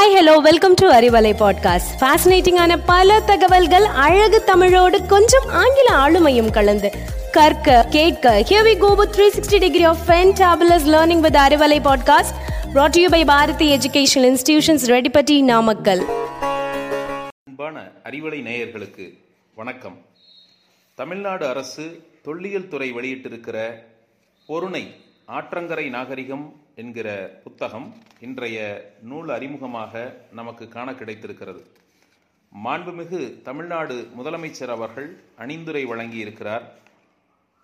Hi hello welcome to Arivalai podcast ஃபேசினேட்டிங்கான பல தகவல்கள் அழகு தமிழோடு கொஞ்சம் ஆங்கில ஆளுமையும் கலந்து. கற்க கேட்க here we go with 360 degree of fantabulous learning with Arivalai podcast brought to you by Bharathi educational institutions Reddipatti Namakkal அன்பான அறிவலை நேயர்களுக்கு வணக்கம். தமிழ்நாடு அரசு தொல்லியல் துறை வெளியிட்டிருக்கிற பொருணை ஆற்றங்கரை நாகரிகம் என்கிற புத்தகம் இன்றைய நூல் அறிமுகமாக நமக்கு காண கிடைத்திருக்கிறது. மாண்புமிகு தமிழ்நாடு முதலமைச்சர் அவர்கள் அணிந்துரை வழங்கியிருக்கிறார்.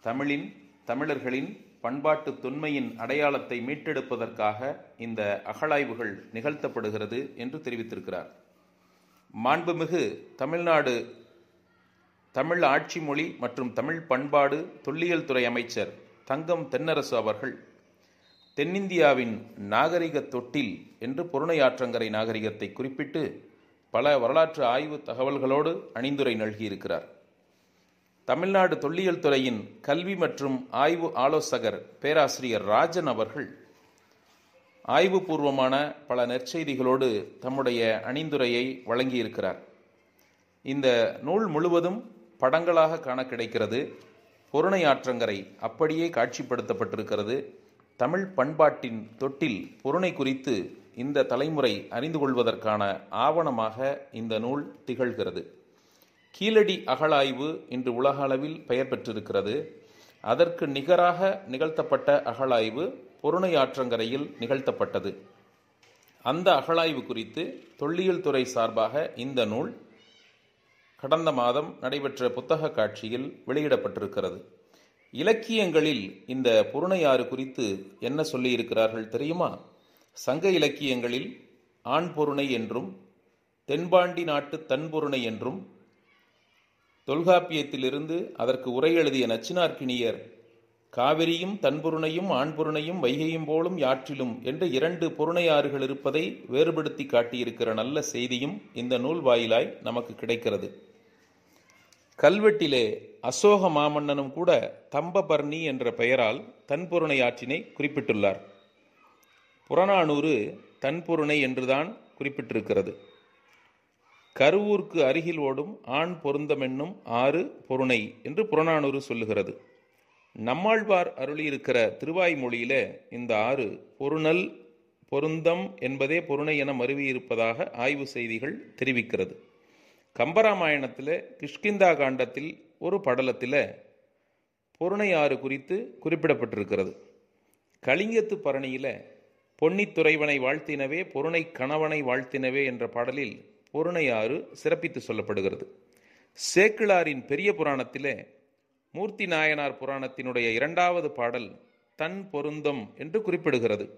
தமிழின் தமிழர்களின் பண்பாட்டு தொன்மையின் அடையாளத்தை மீட்டெடுப்பதற்காக இந்த அகழாய்வுகள் நிகழ்த்தப்படுகிறது என்று தெரிவித்திருக்கிறார். மாண்புமிகு தமிழ்நாடு தமிழ் ஆட்சி மொழி மற்றும் தமிழ் பண்பாடு தொல்லியல் துறை அமைச்சர் தங்கம் தென்னரசு அவர்கள் தென்னிந்தியாவின் நாகரிக தொட்டில் என்று புறணையாற்றங்கரை நாகரிகத்தை குறிப்பிட்டு பல வரலாற்று ஆய்வு தகவல்களோடு அணிந்துரை நல்கியிருக்கிறார். தமிழ்நாடு தொல்லியல் துறையின் கல்வி மற்றும் ஆய்வு ஆலோசகர் பேராசிரியர் ராஜன் அவர்கள் ஆய்வுபூர்வமான பல நற்செய்திகளோடு தம்முடைய அணிந்துரையை வழங்கியிருக்கிறார். இந்த நூல் முழுவதும் படங்களாக காண கிடைக்கிறது. பொருணை ஆற்றங்கரை அப்படியே காட்சிப்படுத்தப்பட்டிருக்கிறது. தமிழ் பண்பாட்டின் தொட்டில் பொருணை குறித்து இந்த தலைமுறை அறிந்து கொள்வதற்கான ஆவணமாக இந்த நூல் திகழ்கிறது. கீழடி அகழாய்வு இன்று உலக அளவில் பெயர் பெற்றிருக்கிறது. அதற்கு நிகராக நிகழ்த்தப்பட்ட அகழாய்வு பொருணை ஆற்றங்கரையில் நிகழ்த்தப்பட்டது. அந்த அகழாய்வு குறித்து தொல்லியல் துறை சார்பாக இந்த நூல் கடந்த மாதம் நடைபெற்ற புத்தக காட்சியில் வெளியிடப்பட்டிருக்கிறது. இலக்கியங்களில் இந்த புறணையாறு குறித்து என்ன சொல்லியிருக்கிறார்கள் தெரியுமா? சங்க இலக்கியங்களில் ஆண் பொருணை என்றும் தென்பாண்டி நாட்டு தன்பொருணை என்றும் தொல்காப்பியத்திலிருந்து அதற்கு உரை எழுதிய நச்சினார்க்கினியர் காவிரியும் தன்பொருணையும் ஆண்பொருணையும் வைகையும் போலும் யாற்றிலும் என்று இரண்டு பொருணையாறுகள் இருப்பதை வேறுபடுத்தி காட்டியிருக்கிற நல்ல செய்தியும் இந்த நூல் வாயிலாய் நமக்கு கிடைக்கிறது. கல்வெட்டிலே அசோக மாமன்னனும் கூட தம்பபர்ணி என்ற பெயரால் தன்பொருணை ஆற்றினை குறிப்பிட்டுள்ளார். புறநானூறு தன்பொருணை என்றுதான் குறிப்பிட்டிருக்கிறது. கருவூருக்கு அருகில் ஓடும் ஆண் பொருந்தமென்னும் ஆறு பொருணை என்று புறநானூறு சொல்லுகிறது. நம்மாழ்வார் அருளியிருக்கிற திருவாய்மொழியில இந்த ஆறு பொருணல் பொருந்தம் என்பதே பொருணை என மருவியிருப்பதாக ஆய்வு செய்திகள் தெரிவிக்கிறது. கம்பராமாயணத்தில் கிஷ்கிந்தா காண்டத்தில் ஒரு படலத்தில் பொருணையாறு குறித்து குறிப்பிடப்பட்டிருக்கிறது. கலிங்கத்து பரணியில் பொன்னித்துறைவனை வாழ்த்தினவே பொருணை கணவனை வாழ்த்தினவே என்ற பாடலில் பொருணையாறு சிறப்பித்து சொல்லப்படுகிறது. சேக்கிழாரின் பெரிய புராணத்தில் மூர்த்தி நாயனார் புராணத்தினுடைய இரண்டாவது பாடல் தன் பொருந்தம் என்று குறிப்பிடுகிறது.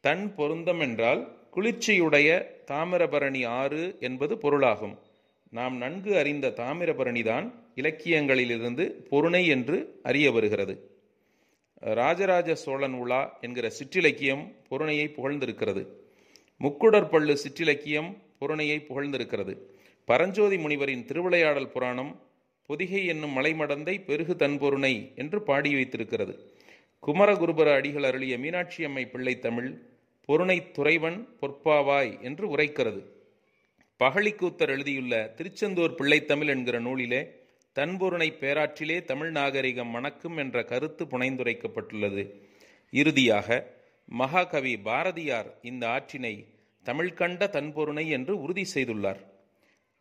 தன் பொருந்தம் என்றால் குளிர்ச்சியுடைய தாமிரபரணி ஆறு என்பது பொருளாகும். நாம் நன்கு அறிந்த தாமிரபரணிதான் இலக்கியங்களிலிருந்து பொருணை என்று அறிய வருகிறது ராஜராஜ சோழன் உலா என்கிற சிற்றிலக்கியம் பொருணையை புகழ்ந்திருக்கிறது. முக்குடற்பள்ளு சிற்றிலக்கியம் பொருணையை புகழ்ந்திருக்கிறது. பரஞ்சோதி முனிவரின் திருவிளையாடல் புராணம் பொதிகை என்னும் மலைமடந்தை பெருகு தன்பொருணை என்று பாடி வைத்திருக்கிறது. குமரகுருபர அடிகள் அருளிய மீனாட்சி அம்மை பிள்ளை தமிழ் பொருணை துறைவன் பொற்பாவாய் என்று உரைக்கிறது. பகழிக்கூத்தர் எழுதியுள்ள திருச்செந்தூர் பிள்ளைத்தமிழ் என்கிற நூலிலே தன்பொருணை பேராற்றிலே தமிழ் நாகரிகம் மணக்கும் என்ற கருத்து புனைந்துரைக்கப்பட்டுள்ளது. இறுதியாக மகாகவி பாரதியார் இந்த ஆற்றினை தமிழ் கண்ட தன்பொருணை என்று உறுதி செய்துள்ளார்.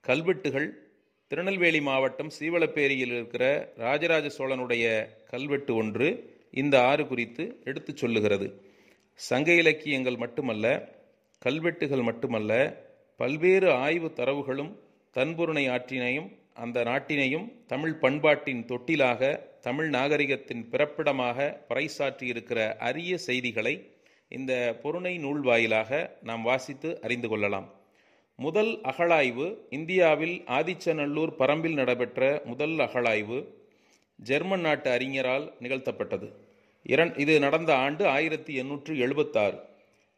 கல்வெட்டுகள் திருநெல்வேலி மாவட்டம் சீவலப்பேரியில் இருக்கிற ராஜராஜ சோழனுடைய கல்வெட்டு ஒன்று இந்த ஆறு குறித்து எடுத்துச் சொல்லுகிறது. சங்க இலக்கியங்கள் மட்டுமல்ல கல்வெட்டுகள் மட்டுமல்ல பல்வேறு ஆய்வு தரவுகளும் தன்பொருணை ஆற்றினையும் அந்த நாட்டினையும் தமிழ் பண்பாட்டின் தொட்டிலாக தமிழ் நாகரிகத்தின் பிறப்பிடமாக பறைசாற்றியிருக்கிற அரிய செய்திகளை இந்த பொருணை நூல் வாயிலாக நாம் வாசித்து அறிந்து கொள்ளலாம். முதல் அகழாய்வு இந்தியாவில் ஆதிச்சநல்லூர் பரம்பில் நடைபெற்ற முதல் அகழாய்வு ஜெர்மன் நாட்டு அறிஞரால் நிகழ்த்தப்பட்டது. இரண் இது நடந்த ஆண்டு ஆயிரத்தி எண்ணூற்று எழுபத்தாறு.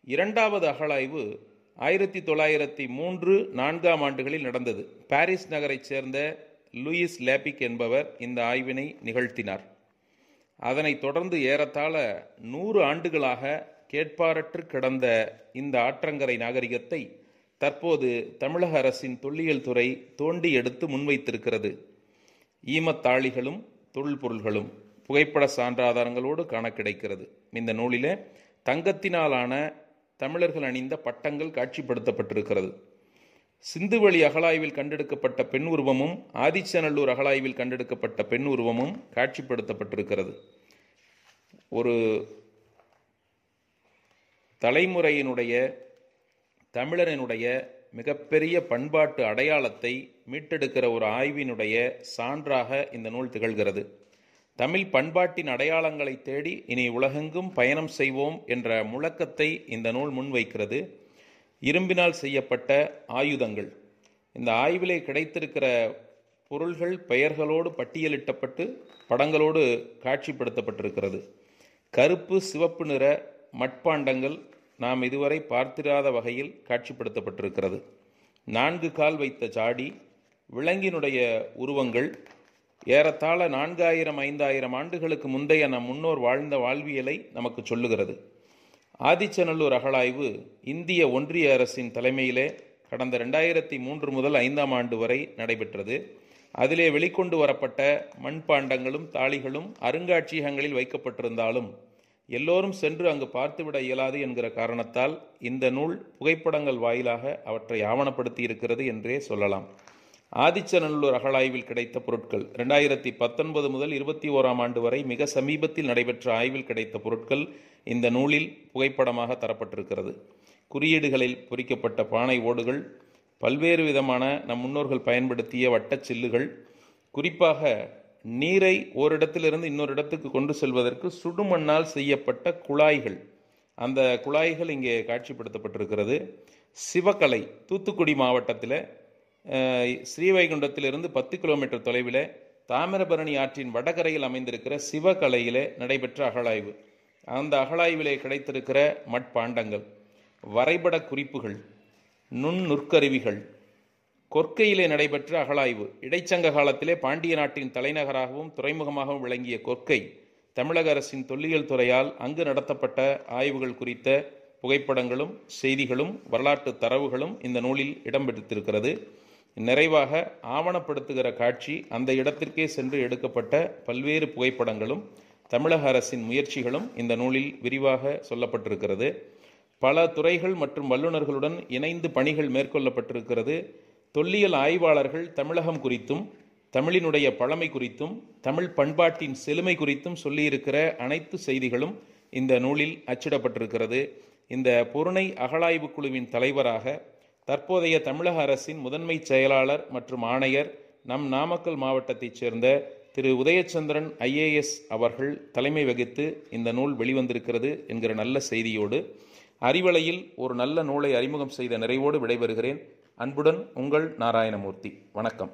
இரண்டாவது அகழாய்வு ஆயிரத்தி தொள்ளாயிரத்தி மூன்று நான்காம் ஆண்டுகளில் நடந்தது. பாரிஸ் நகரைச் சேர்ந்த லூயிஸ் லேபிக் என்பவர் இந்த ஆய்வினை நிகழ்த்தினார். அதனைத் தொடர்ந்து ஏறத்தாழ நூறு ஆண்டுகளாக கேட்பாரற்று கிடந்த இந்த ஆற்றங்கரை நாகரிகத்தை தற்போது தமிழக அரசின் தொல்லியல் துறை தோண்டி எடுத்து முன்வைத்திருக்கிறது. ஈமத்தாளிகளும் தொல்பொருள்களும் புகைப்பட சான்றாதாரங்களோடு காண கிடைக்கிறது. இந்த நூலிலே தங்கத்தினாலான தமிழர்கள் அணிந்த பட்டங்கள் காட்சிப்படுத்தப்பட்டிருக்கிறது. சிந்துவெளி அகழாய்வில் கண்டெடுக்கப்பட்ட பெண் உருவமும் ஆதிச்சநல்லூர் அகழாய்வில் கண்டெடுக்கப்பட்ட பெண் உருவமும் காட்சிப்படுத்தப்பட்டிருக்கிறது. ஒரு தலைமுறையினுடைய தமிழரினுடைய மிகப்பெரிய பண்பாட்டு அடையாளத்தை மீட்டெடுக்கிற ஒரு ஆய்வினுடைய சான்றாக இந்த நூல் திகழ்கிறது. தமிழ் பண்பாட்டின் அடையாளங்களை தேடி இனி உலகெங்கும் பயணம் செய்வோம் என்ற முழக்கத்தை இந்த நூல் முன்வைக்கிறது. இரும்பினால் செய்யப்பட்ட ஆயுதங்கள். இந்த ஆய்விலே கிடைத்திருக்கிற பொருள்கள் பெயர்களோடு பட்டியலிட்டப்பட்டு படங்களோடு காட்சிப்படுத்தப்பட்டிருக்கிறது. கருப்பு சிவப்பு நிற மட்பாண்டங்கள் நாம் இதுவரை பார்த்திராத வகையில் காட்சிப்படுத்தப்பட்டிருக்கிறது. நான்கு கால் வைத்த ஜாடி விலங்கினுடைய உருவங்கள் ஏறத்தாழ நான்காயிரம் ஐந்தாயிரம் ஆண்டுகளுக்கு முந்தைய நம் முன்னோர் வாழ்ந்த வாழ்வியலை நமக்கு சொல்லுகிறது. ஆதிச்சநல்லூர் அகழாய்வு இந்திய ஒன்றிய அரசின் தலைமையிலே கடந்த ரெண்டாயிரத்தி மூன்று முதல் ஐந்தாம் ஆண்டு வரை நடைபெற்றது. அதிலே வெளிக்கொண்டு வரப்பட்ட மண்பாண்டங்களும் தாளிகளும் அருங்காட்சியகங்களில் வைக்கப்பட்டிருந்தாலும் எல்லோரும் சென்று அங்கு பார்த்துவிட இயலாது என்கிற காரணத்தால் இந்த நூல் புகைப்படங்கள் வாயிலாக அவற்றை ஆவணப்படுத்தி இருக்கிறது என்றே சொல்லலாம். ஆதிச்சநல்லூர் அகழாய்வில் கிடைத்த பொருட்கள். ரெண்டாயிரத்தி பத்தொன்பது முதல் இருபத்தி ஓராம் ஆண்டு வரை மிக சமீபத்தில் நடைபெற்ற ஆய்வில் கிடைத்த பொருட்கள் இந்த நூலில் புகைப்படமாக தரப்பட்டிருக்கிறது. குறியீடுகளில் பொறிக்கப்பட்ட பானை ஓடுகள் பல்வேறு விதமான நம் முன்னோர்கள் பயன்படுத்திய வட்டச் சில்லுகள் குறிப்பாக நீரை ஓரிடத்திலிருந்து இன்னொரு இடத்துக்கு கொண்டு செல்வதற்கு சுடுமண்ணால் செய்யப்பட்ட குழாய்கள். அந்த குழாய்கள் இங்கே காட்சிப்படுத்தப்பட்டிருக்கிறது. சிவகலை தூத்துக்குடி மாவட்டத்தில் ஸ்ரீவைகுண்டத்திலிருந்து பத்து கிலோமீட்டர் தொலைவில் தாமிரபரணி ஆற்றின் வடகரையில் அமைந்திருக்கிற சிவகலையிலே நடைபெற்ற அகழாய்வு. அந்த அகழாய்விலே கிடைத்திருக்கிற மட்பாண்டங்கள் வரைபட குறிப்புகள் நுண் நுற்கருவிகள் கொற்கையிலே நடைபெற்ற அகழாய்வு. இடைச்சங்க காலத்திலே பாண்டிய நாட்டின் தலைநகராகவும் துறைமுகமாகவும் விளங்கிய கொற்கை தமிழக அரசின் தொல்லியல் துறையால் அங்கு நடத்தப்பட்ட ஆய்வுகள் குறித்த புகைப்படங்களும் செய்திகளும் வரலாற்று தரவுகளும் இந்த நூலில் இடம்பெற்றிருக்கிறது நிறைவாக ஆவணப்படுத்துகிற காட்சி அந்த இடத்திற்கே சென்று எடுக்கப்பட்ட பல்வேறு புகைப்படங்களும் தமிழக அரசின் முயற்சிகளும் இந்த நூலில் விரிவாக சொல்லப்பட்டிருக்கிறது. பல துறைகள் மற்றும் வல்லுநர்களுடன் இணைந்து பணிகள் மேற்கொள்ளப்பட்டிருக்கிறது. தொல்லியல் ஆய்வாளர்கள் தமிழகம் குறித்தும் தமிழினுடைய பழமை குறித்தும் தமிழ் பண்பாட்டின் செழுமை குறித்தும் சொல்லியிருக்கிற அனைத்து செய்திகளும் இந்த நூலில் அச்சிடப்பட்டிருக்கிறது. இந்த பொருணை அகழாய்வு குழுவின் தலைவராக தற்போதைய தமிழக அரசின் முதன்மை செயலாளர் மற்றும் ஆணையர் நம் நாமக்கல் மாவட்டத்தைச் சேர்ந்த திரு. உதயச்சந்திரன் ஐஏஎஸ் அவர்கள் தலைமை வகித்து இந்த நூல் வெளிவந்திருக்கிறது என்கிற நல்ல செய்தியோடு அறிவலையில் ஒரு நல்ல நூலை அறிமுகம் செய்த நிறைவோடு விடைபெறுகிறேன். அன்புடன் உங்கள் நாராயணமூர்த்தி. வணக்கம்.